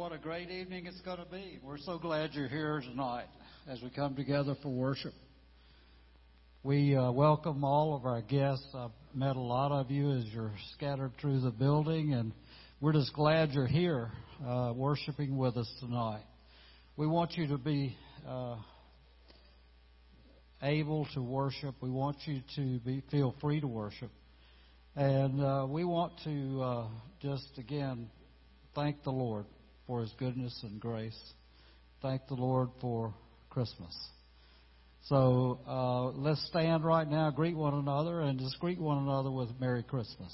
What a great evening it's going to be. We're so glad you're here tonight as we come together for worship. We uh, welcome all of our guests. I've met a lot of you as you're scattered through the building, and we're just glad you're here uh, worshiping with us tonight. We want you to be uh, able to worship. We want you to be feel free to worship, and uh, we want to uh, just again thank the Lord for his goodness and grace. Thank the Lord for Christmas. So uh, let's stand right now, greet one another, and just greet one another with Merry Christmas.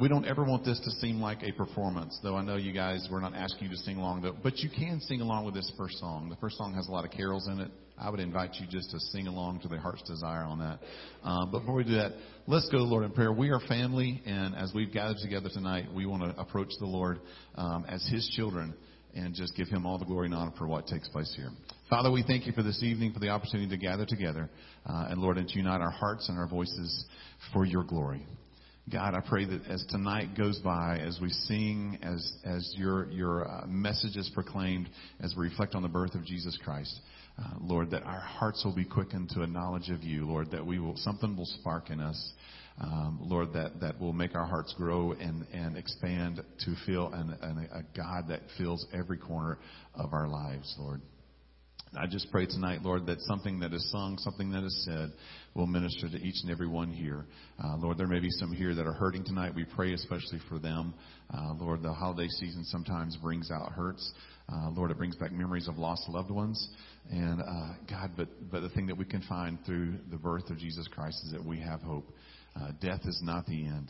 We don't ever want this to seem like a performance, though I know you guys, we're not asking you to sing along, though, but you can sing along with this first song. The first song has a lot of carols in it. I would invite you just to sing along to the heart's desire on that. Um, but before we do that, let's go to the Lord in prayer. We are family, and as we've gathered together tonight, we want to approach the Lord um, as His children and just give Him all the glory and honor for what takes place here. Father, we thank you for this evening, for the opportunity to gather together, uh, and Lord, and to unite our hearts and our voices for your glory. God, I pray that as tonight goes by, as we sing, as as your your uh, message is proclaimed, as we reflect on the birth of Jesus Christ, uh, Lord, that our hearts will be quickened to a knowledge of you, Lord, that we will something will spark in us, um, Lord, that that will make our hearts grow and and expand to feel an, an, a God that fills every corner of our lives, Lord. I just pray tonight, Lord, that something that is sung, something that is said, will minister to each and every one here. Uh, Lord, there may be some here that are hurting tonight. We pray especially for them. Uh, Lord, the holiday season sometimes brings out hurts. Uh, Lord, it brings back memories of lost loved ones. And uh, God, but but the thing that we can find through the birth of Jesus Christ is that we have hope. Uh, death is not the end.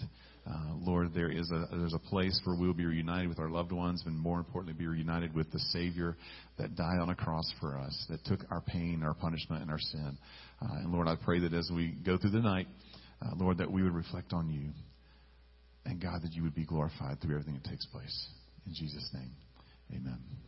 Uh, Lord, there is a there's a place where we'll be reunited with our loved ones, and more importantly, be reunited with the Savior that died on a cross for us, that took our pain, our punishment, and our sin. Uh, and Lord, I pray that as we go through the night, uh, Lord, that we would reflect on you, and God, that you would be glorified through everything that takes place. In Jesus' name, Amen.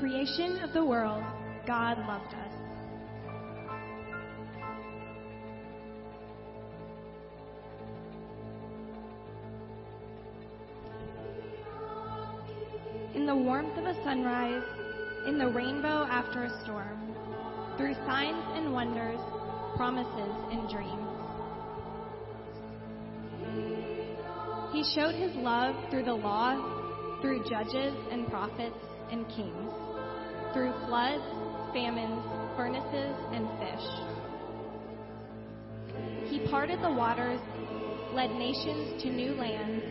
Foundation of the world, God loved us. In the warmth of a sunrise, in the rainbow after a storm, through signs and wonders, promises and dreams. He showed his love through the law, through judges and prophets and kings, through floods, famines, furnaces, and fish. He parted the waters, led nations to new lands,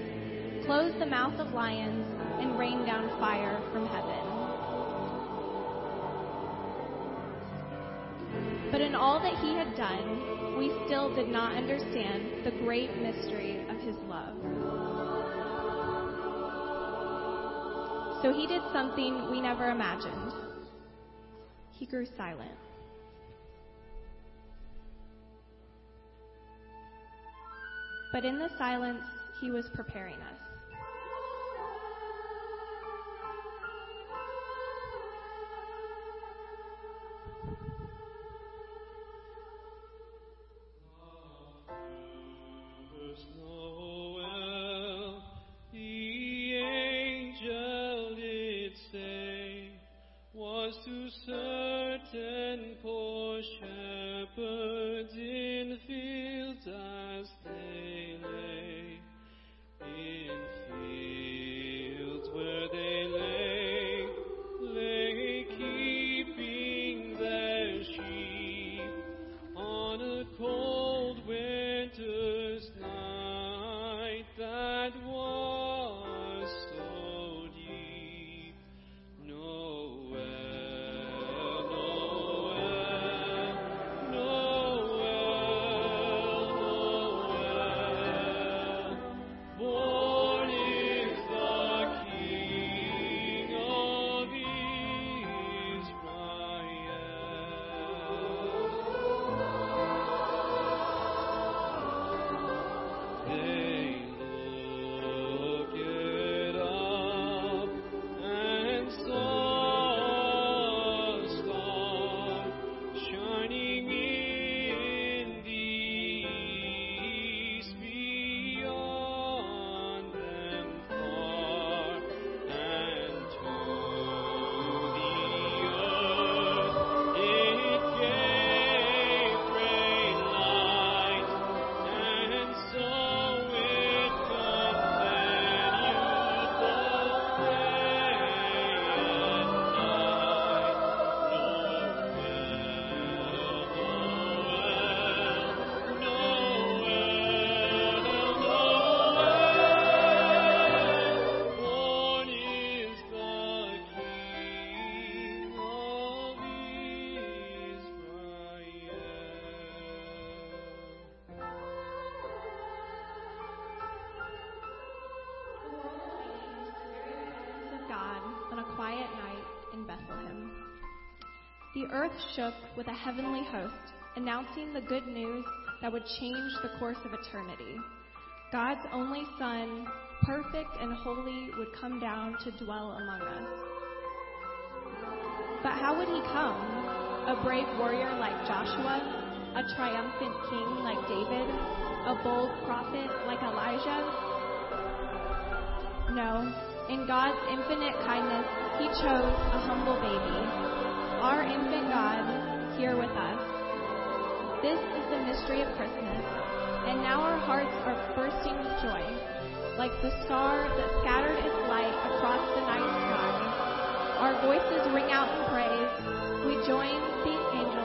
closed the mouth of lions, and rained down fire from heaven. But in all that he had done, we still did not understand the great mystery of his love. So he did something we never imagined. He grew silent. But in the silence, he was preparing us. The earth shook with a heavenly host, announcing the good news that would change the course of eternity. God's only Son, perfect and holy, would come down to dwell among us. But how would he come? A brave warrior like Joshua? A triumphant king like David? A bold prophet like Elijah? No, in God's infinite kindness, He chose a humble baby, our infant God, here with us. This is the mystery of Christmas, and now our hearts are bursting with joy, like the star that scattered its light across the night sky. Our voices ring out in praise. We join the angels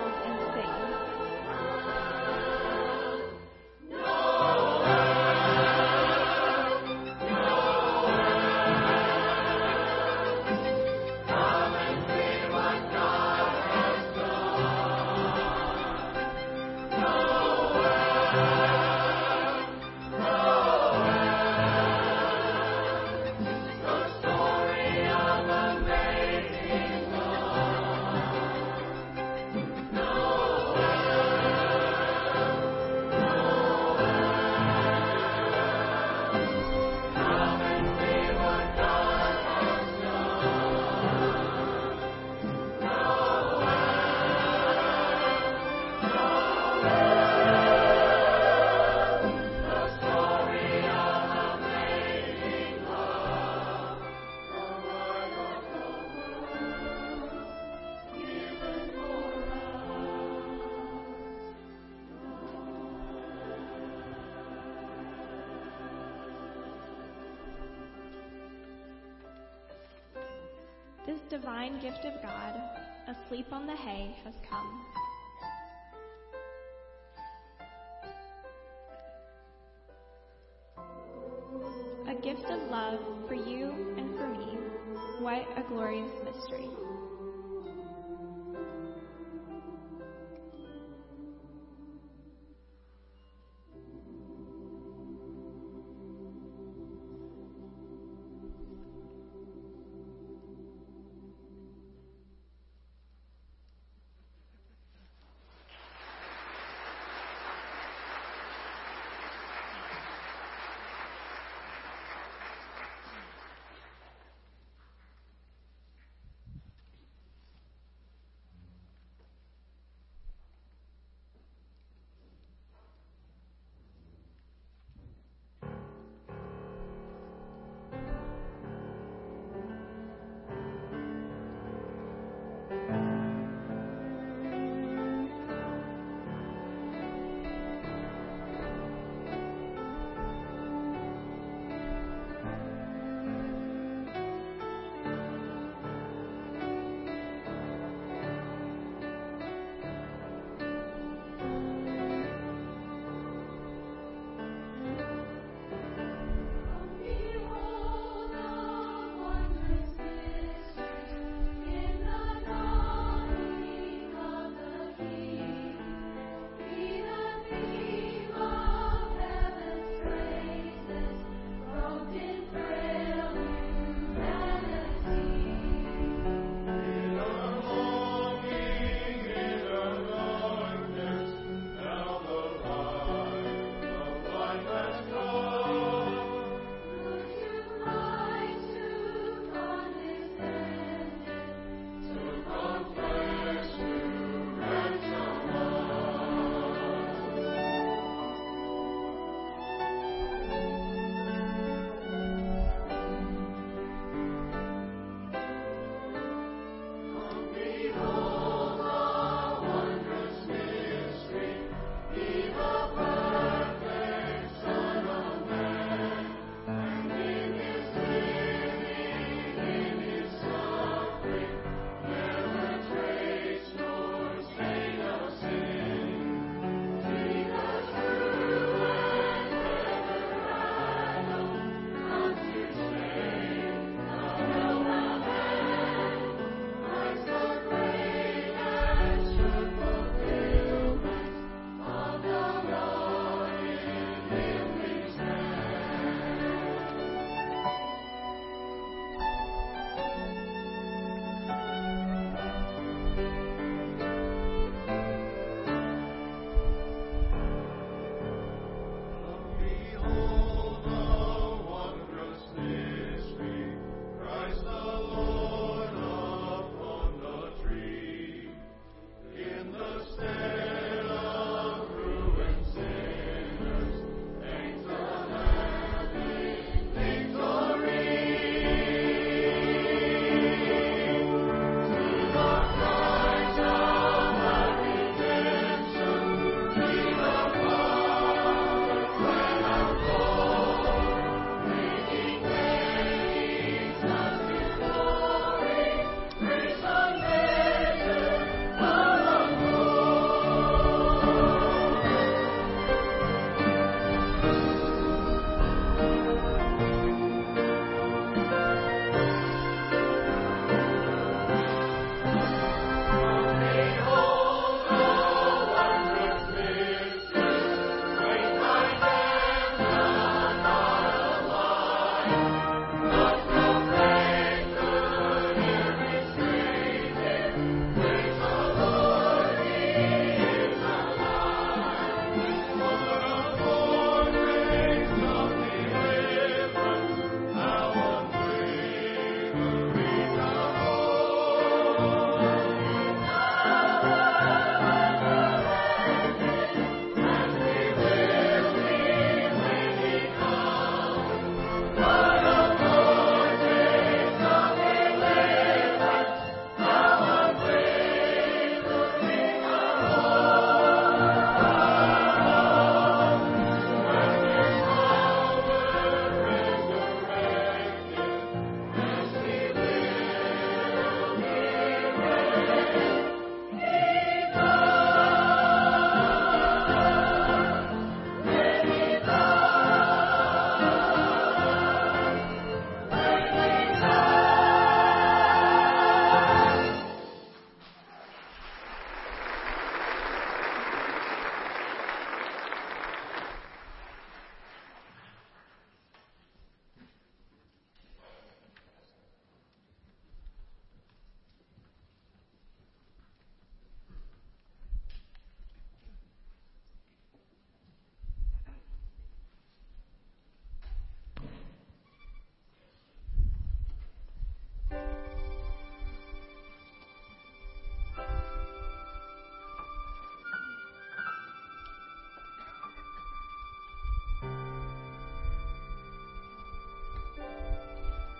asleep on the hay, has come. A gift of love for you and for me. What a glorious mystery.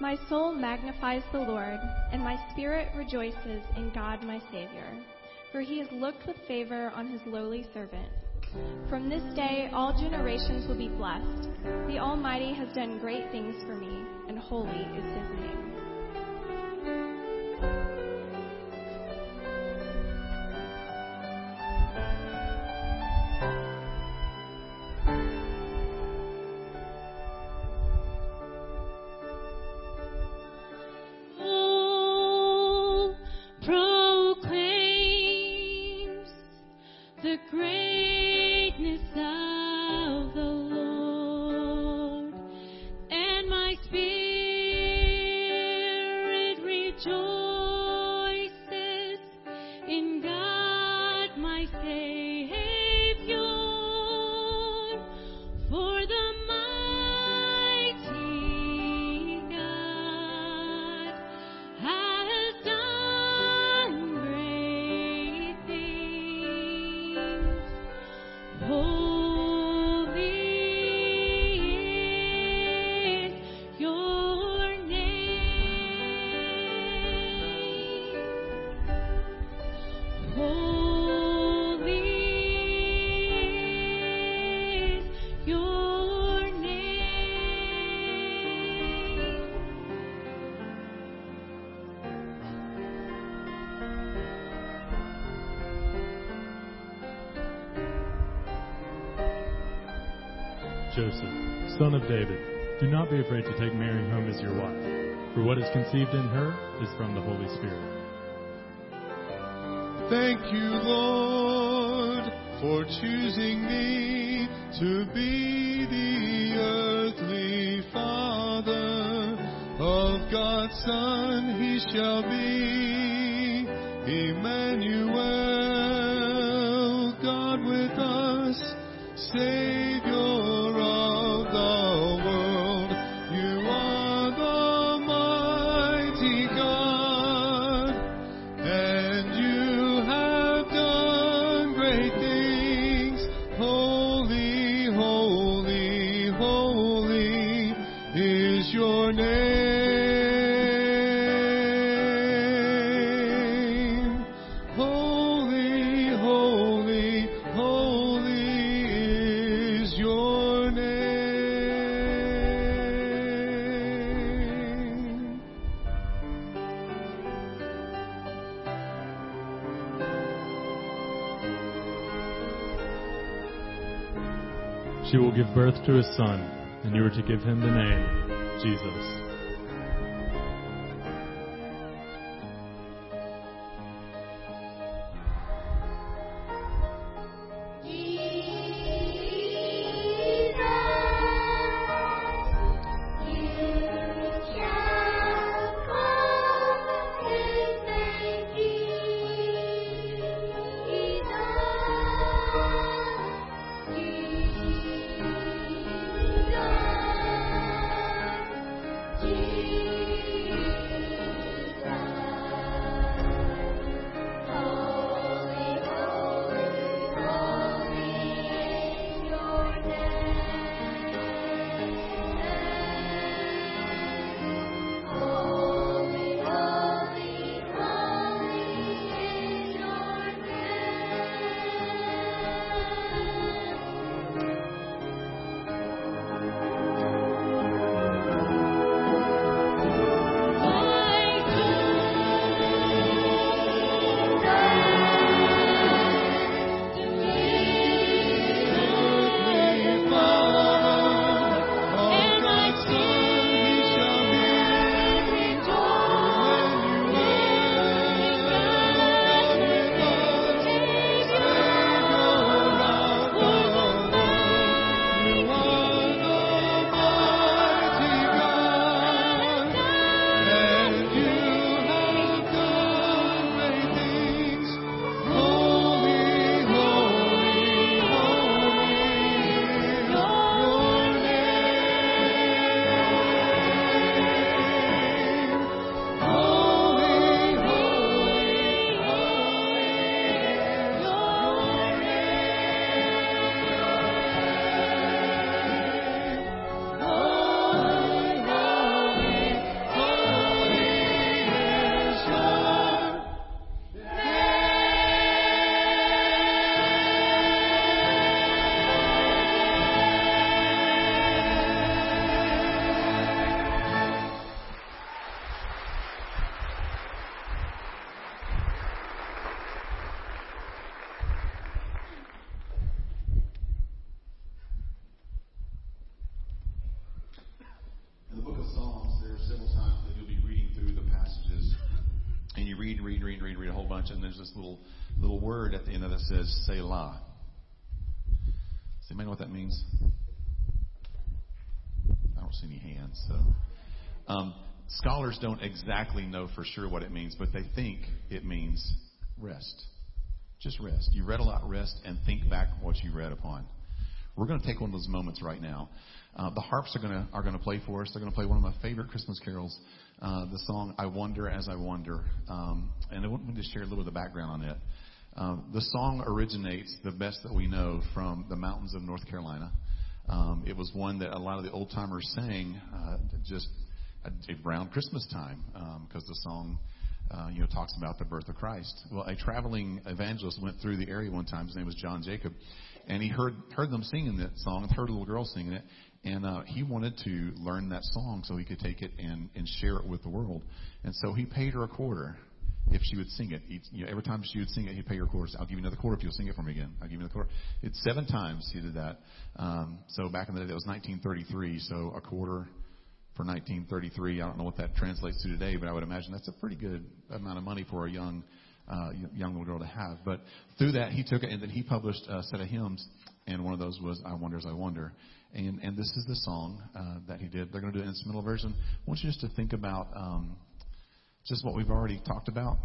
My soul magnifies the Lord, and my spirit rejoices in God my Savior, for he has looked with favor on his lowly servant. From this day all generations will be blessed. The Almighty has done great things for me, and holy is his name. Son of David, do not be afraid to take Mary home as your wife, for what is conceived in her is from the Holy Spirit. Thank you, Lord, for choosing me to be the earthly father of God's Son. He shall be Emmanuel, God with us, Savior to a son, and you are to give him the name Jesus. And there's this little little word at the end of it that says Selah. Does anybody know what that means? I don't see any hands. So, um, scholars don't exactly know for sure what it means, but they think it means rest. Just rest. You read a lot, rest, and think back what you read upon. We're going to take one of those moments right now. Uh, the harps are going to are going to play for us. They're going to play one of my favorite Christmas carols, uh, the song "I Wonder as I Wander," um, and I want me to share a little bit of the background on it. Um, the song originates, the best that we know, from the mountains of North Carolina. Um, it was one that a lot of the old timers sang uh, just around Christmas time because um, the song. Uh, you know, talks about the birth of Christ. Well, a traveling evangelist went through the area one time. His name was John Jacob, and he heard heard them singing that song, heard a little girl singing it, and uh, he wanted to learn that song so he could take it and and share it with the world. And so he paid her a quarter if she would sing it. He'd, you know, every time she would sing it, he'd pay her quarters. I'll give you another quarter if you'll sing it for me again. I'll give you another quarter. It's seven times he did that. Um, so back in the day, that was 1933. So a quarter for 1933. I don't know what that translates to today, but I would imagine that's a pretty good amount of money for a young, uh, young little girl to have. But through that, he took it and then he published a set of hymns, and one of those was "I Wonder as I Wander." And and this is the song uh, that he did. They're going to do an instrumental version. I want you just to think about. Um, just what we've already talked about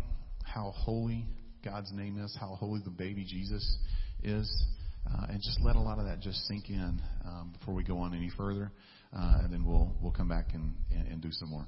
how holy God's name is, how holy the baby Jesus is, uh, and just let a lot of that just sink in um, before we go on any further, uh, and then we'll we'll come back and, and, and do some more.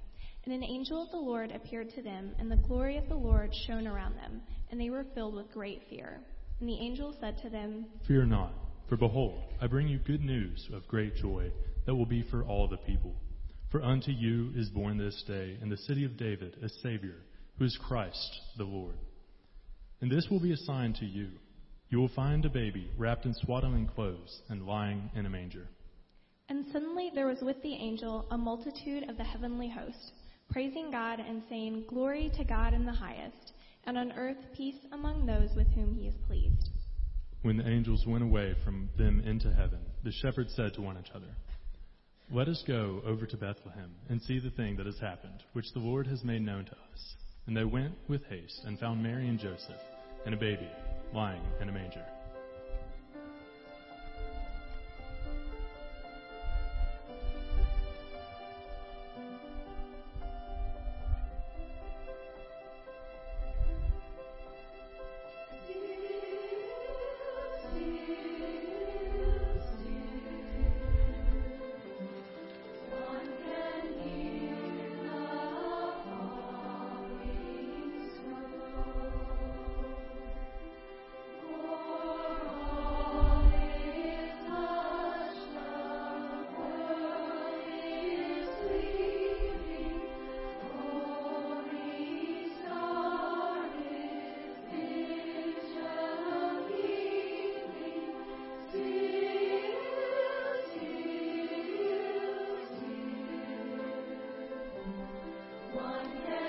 And an angel of the Lord appeared to them, and the glory of the Lord shone around them, and they were filled with great fear. And the angel said to them, Fear not, for behold, I bring you good news of great joy that will be for all the people. For unto you is born this day in the city of David a Savior, who is Christ the Lord. And this will be a sign to you. You will find a baby wrapped in swaddling clothes and lying in a manger. And suddenly there was with the angel a multitude of the heavenly host, praising God and saying, Glory to God in the highest, and on earth peace among those with whom he is pleased. When the angels went away from them into heaven, the shepherds said to one another, Let us go over to Bethlehem and see the thing that has happened, which the Lord has made known to us. And they went with haste and found Mary and Joseph and a baby lying in a manger. Silent night,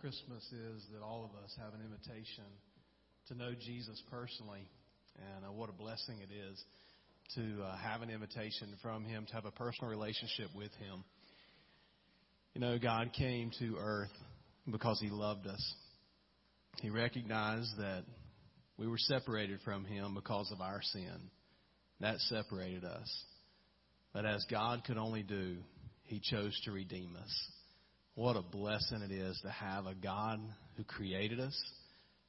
Christmas is that all of us have an invitation to know Jesus personally. And uh, what a blessing it is to uh, have an invitation from Him, to have a personal relationship with Him. You know, God came to earth because He loved us. He recognized that we were separated from Him because of our sin. That separated us. But as God could only do, He chose to redeem us. What a blessing it is to have a God who created us,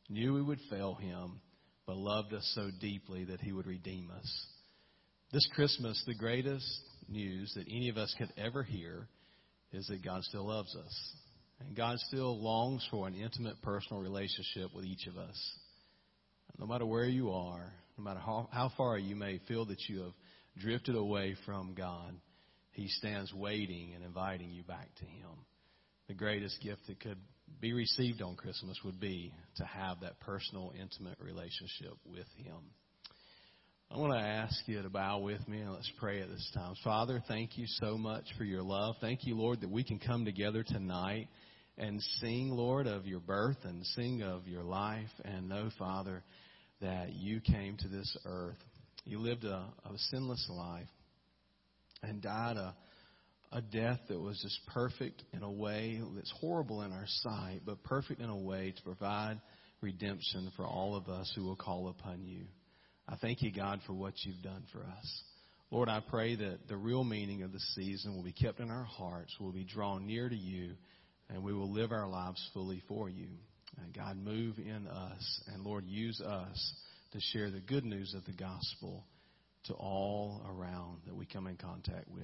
knew we would fail Him, but loved us so deeply that He would redeem us. This Christmas, the greatest news that any of us could ever hear is that God still loves us. And God still longs for an intimate personal relationship with each of us. No matter where you are, no matter how, how far you may feel that you have drifted away from God, He stands waiting and inviting you back to Him. The greatest gift that could be received on Christmas would be to have that personal, intimate relationship with Him. I want to ask you to bow with me and let's pray at this time. Father, thank you so much for your love. Thank you, Lord, that we can come together tonight and sing, Lord, of your birth and sing of your life and know, Father, that you came to this earth. You lived a, a sinless life and died a, a death that was just perfect in a way that's horrible in our sight, but perfect in a way to provide redemption for all of us who will call upon you. I thank you, God, for what you've done for us. Lord, I pray that the real meaning of the season will be kept in our hearts, will be drawn near to you, and we will live our lives fully for you. And God, move in us, and Lord, use us to share the good news of the gospel to all around that we come in contact with.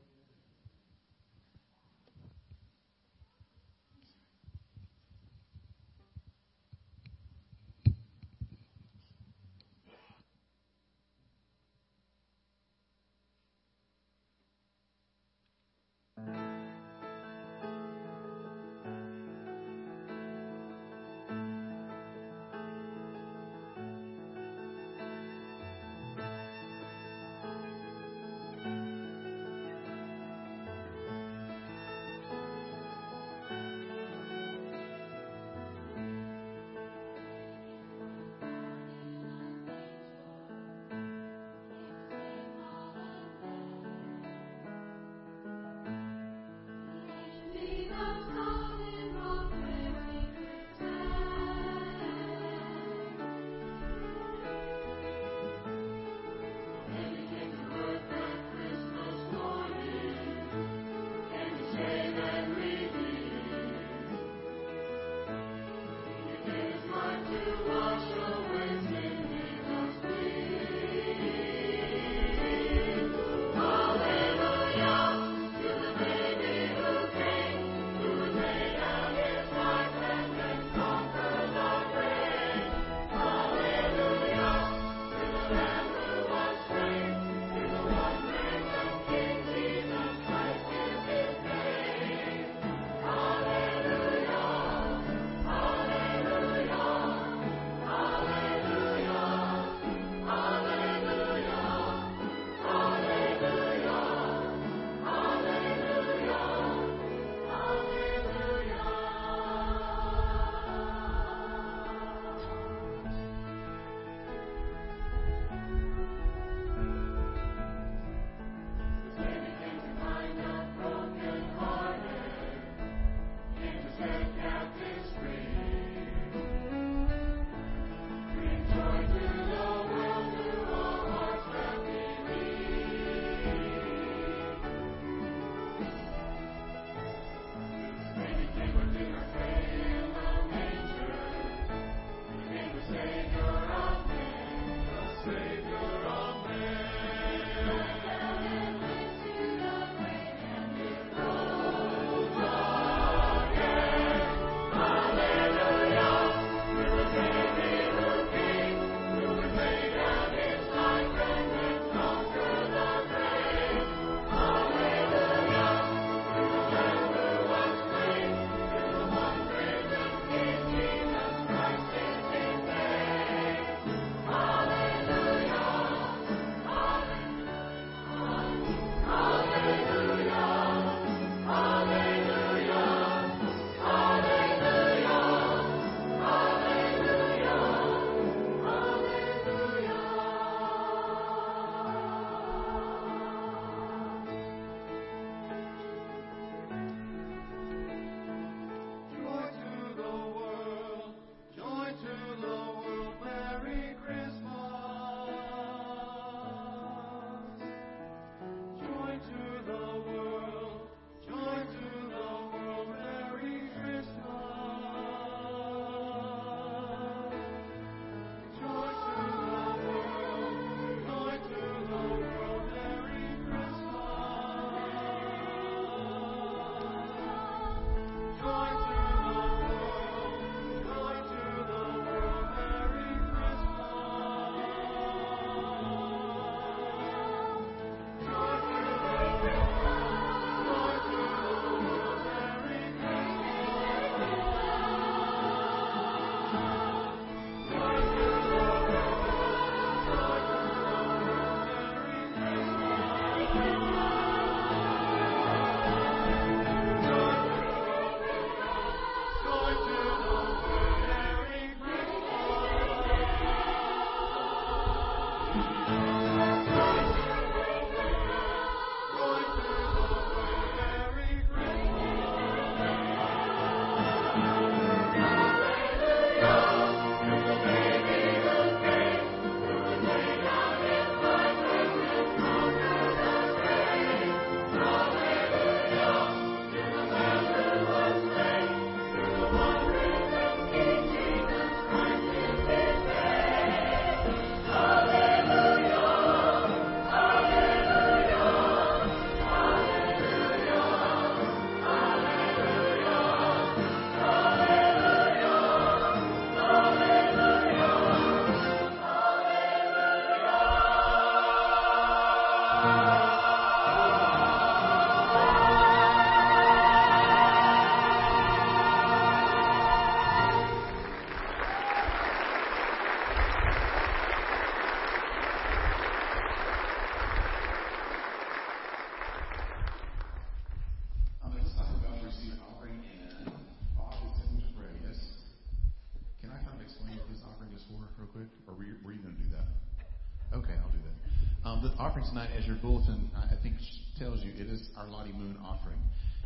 Offering tonight, as your bulletin, I think tells you, it is our Lottie Moon offering.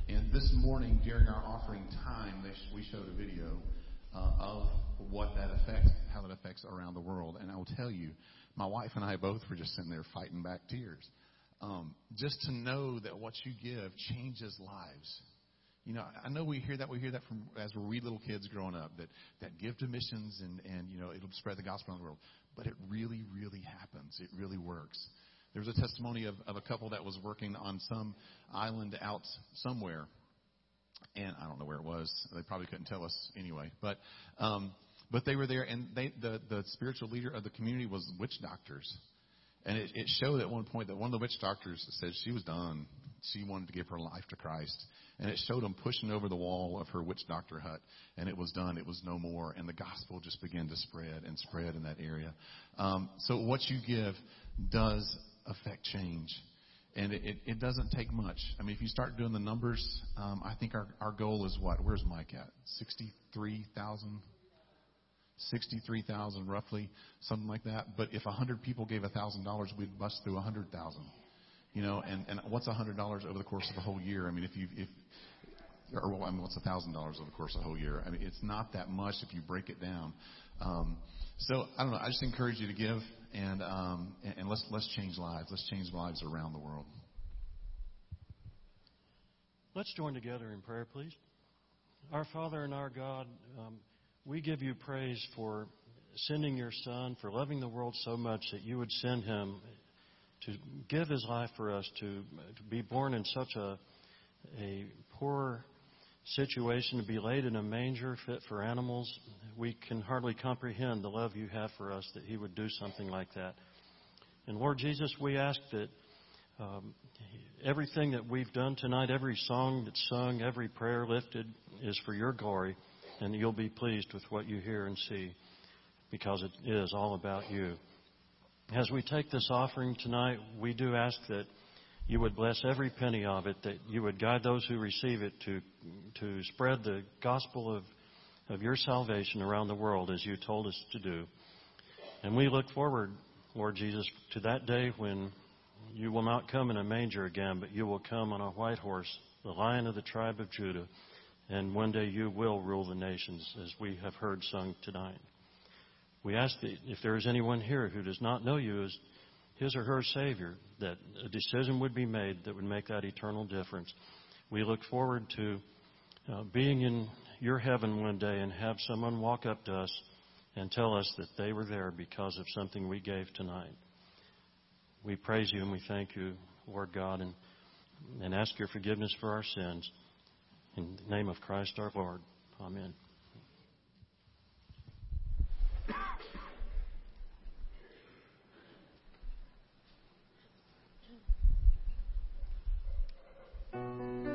And this morning, during our offering time, they, we showed a video uh, of what that affects, how that affects around the world. And I will tell you, my wife and I both were just sitting there fighting back tears. Um, just to know that what you give changes lives. You know, I know we hear that. We hear that from as we're little kids growing up that that give to missions and and you know it'll spread the gospel around the world. But it really, really happens. It really works. There was a testimony of, of a couple that was working on some island out somewhere, and I don't know where it was. They probably couldn't tell us anyway. But um, but they were there, and they the the spiritual leader of the community was witch doctors. And it, it showed at one point that one of the witch doctors said she was done. She wanted to give her life to Christ. And it showed them pushing over the wall of her witch doctor hut. And it was done. It was no more. And the gospel just began to spread and spread in that area. Um, so what you give does affect change. And it, it, doesn't take much. I mean, if you start doing the numbers, um, I think our, our goal is what? Where's Mike at? 63,000? 63,000 roughly, something like that. But if 100 people gave $1,000, we'd bust through 100,000. You know, and, and what's $100 over the course of a whole year? I mean, if you, if, or well, I mean, what's $1,000 over the course of a whole year? I mean, it's not that much if you break it down. Um, so I don't know. I just encourage you to give and, um, and, and let's, let's change lives. Let's change lives around the world. Let's join together in prayer, please. Our Father and our God, um, we give you praise for sending your Son, for loving the world so much that you would send him to give his life for us, to, to be born in such a, a poor situation, to be laid in a manger fit for animals. We can hardly comprehend the love you have for us that he would do something like that. And Lord Jesus, we ask that um, everything that we've done tonight, every song that's sung, every prayer lifted, is for your glory and you'll be pleased with what you hear and see because it is all about you. As we take this offering tonight, we do ask that you would bless every penny of it, that you would guide those who receive it to, to spread the gospel of, of your salvation around the world as you told us to do. And we look forward, Lord Jesus, to that day when you will not come in a manger again, but you will come on a white horse, the lion of the tribe of Judah and one day you will rule the nations, as we have heard sung tonight. We ask that if there is anyone here who does not know you as his or her Savior, that a decision would be made that would make that eternal difference. We look forward to uh, being in your heaven one day and have someone walk up to us and tell us that they were there because of something we gave tonight. We praise you and we thank you, Lord God, and, and ask your forgiveness for our sins. In the name of Christ our Lord. Amen. あ!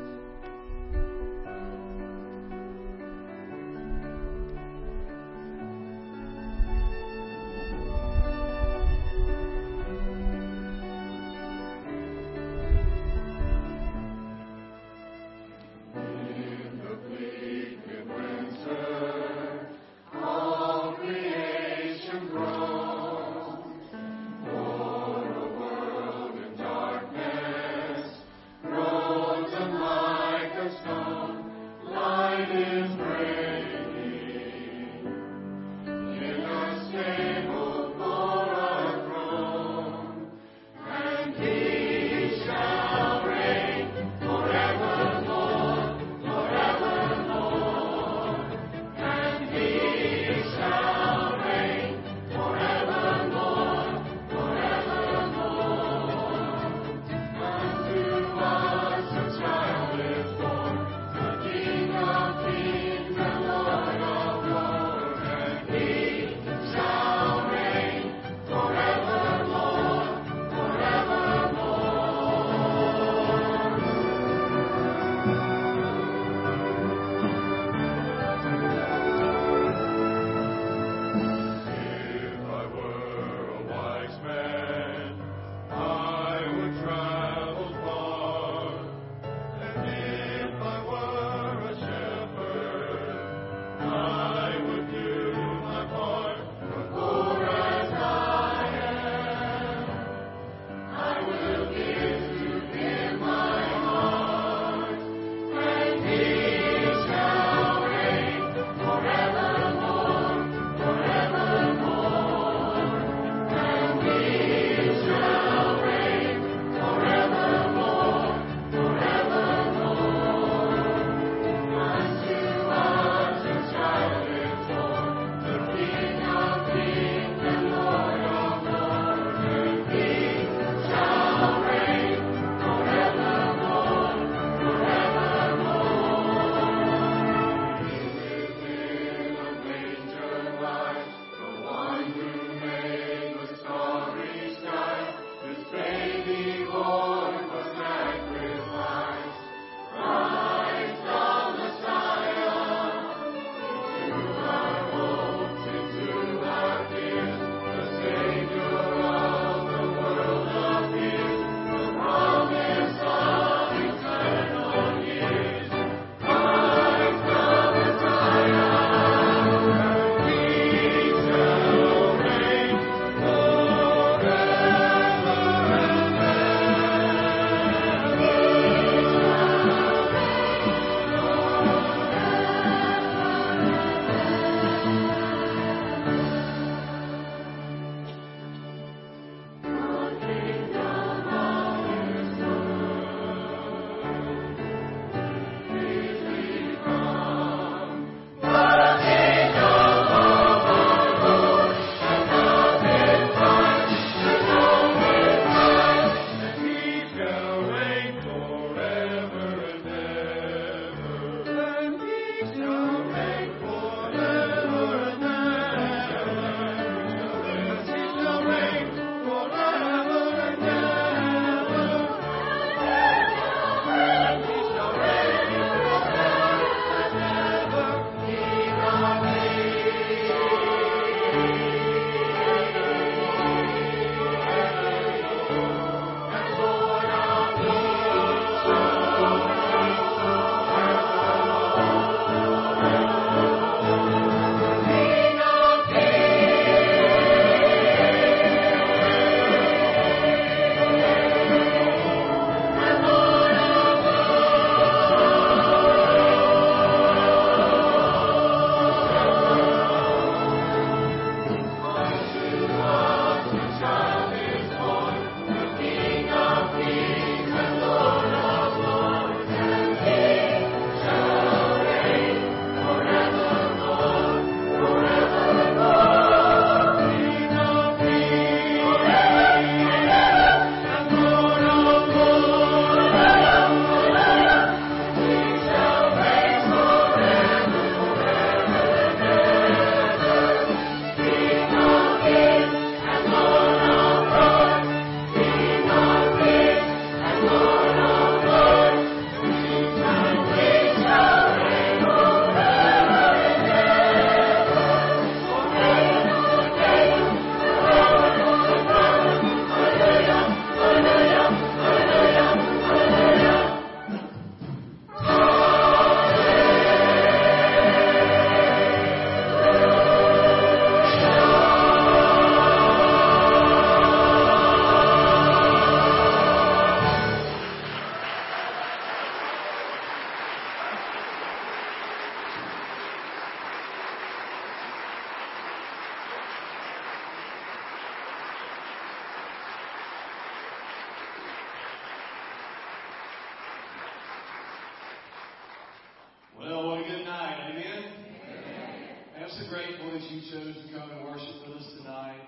Grateful you chose to come and worship with us tonight.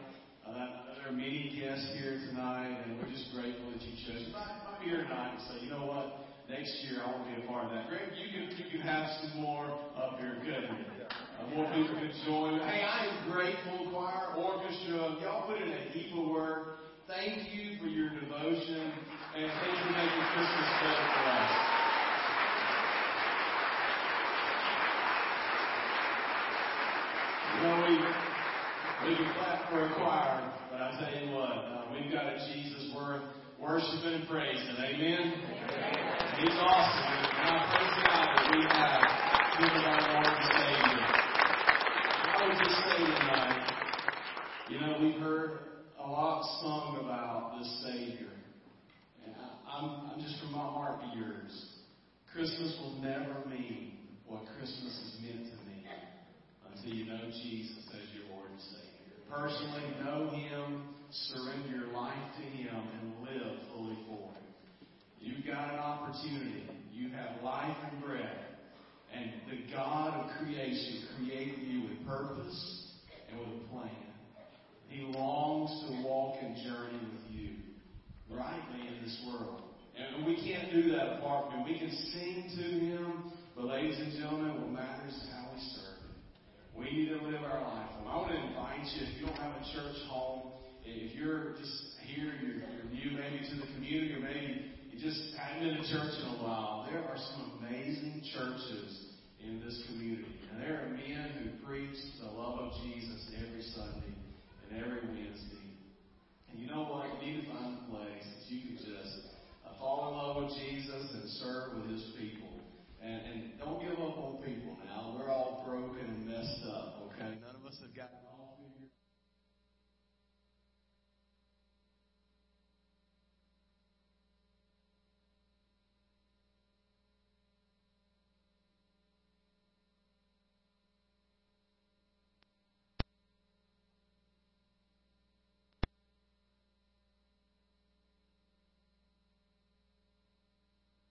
Uh, there are many guests here tonight, and we're just grateful that you chose. Might be here tonight say, you know what? Next year I want to be a part of that. Greg, you can you have some more up here, couldn't? Uh, more people can join. Hey, I am grateful, choir, orchestra. Y'all put in a heap of work. Thank you for your devotion, and thank you for making Christmas better for us. We, we can clap for a choir, but I tell you what, uh, we've got a Jesus worth worshiping and praising. Amen? He's awesome. And I praise God that we have given our Lord and Savior. I would just say tonight, you know, we've heard a lot sung about the Savior. And I, I'm, I'm just from my heart to yours. Christmas will never mean what Christmas is meant to until you know Jesus as your Lord and Savior. Personally, know Him, surrender your life to Him, and live fully for Him. You've got an opportunity. You have life and breath. And the God of creation created you with purpose and with a plan. He longs to walk and journey with you rightly in this world. And we can't do that apart from Him. We can sing to Him, but ladies and gentlemen, what matters is how we serve. We need to live our life. I want to invite you, if you don't have a church home, if you're just here, you're, you're new maybe to the community, or maybe you just haven't been to church in a while, there are some amazing churches in this community. And there are men who preach the love of Jesus every Sunday and every Wednesday. And you know what? You need to find a place that you can just uh, fall in love with Jesus and serve with His people. And, and don't give up on people now. We're all broken and messed up, okay? None of us have all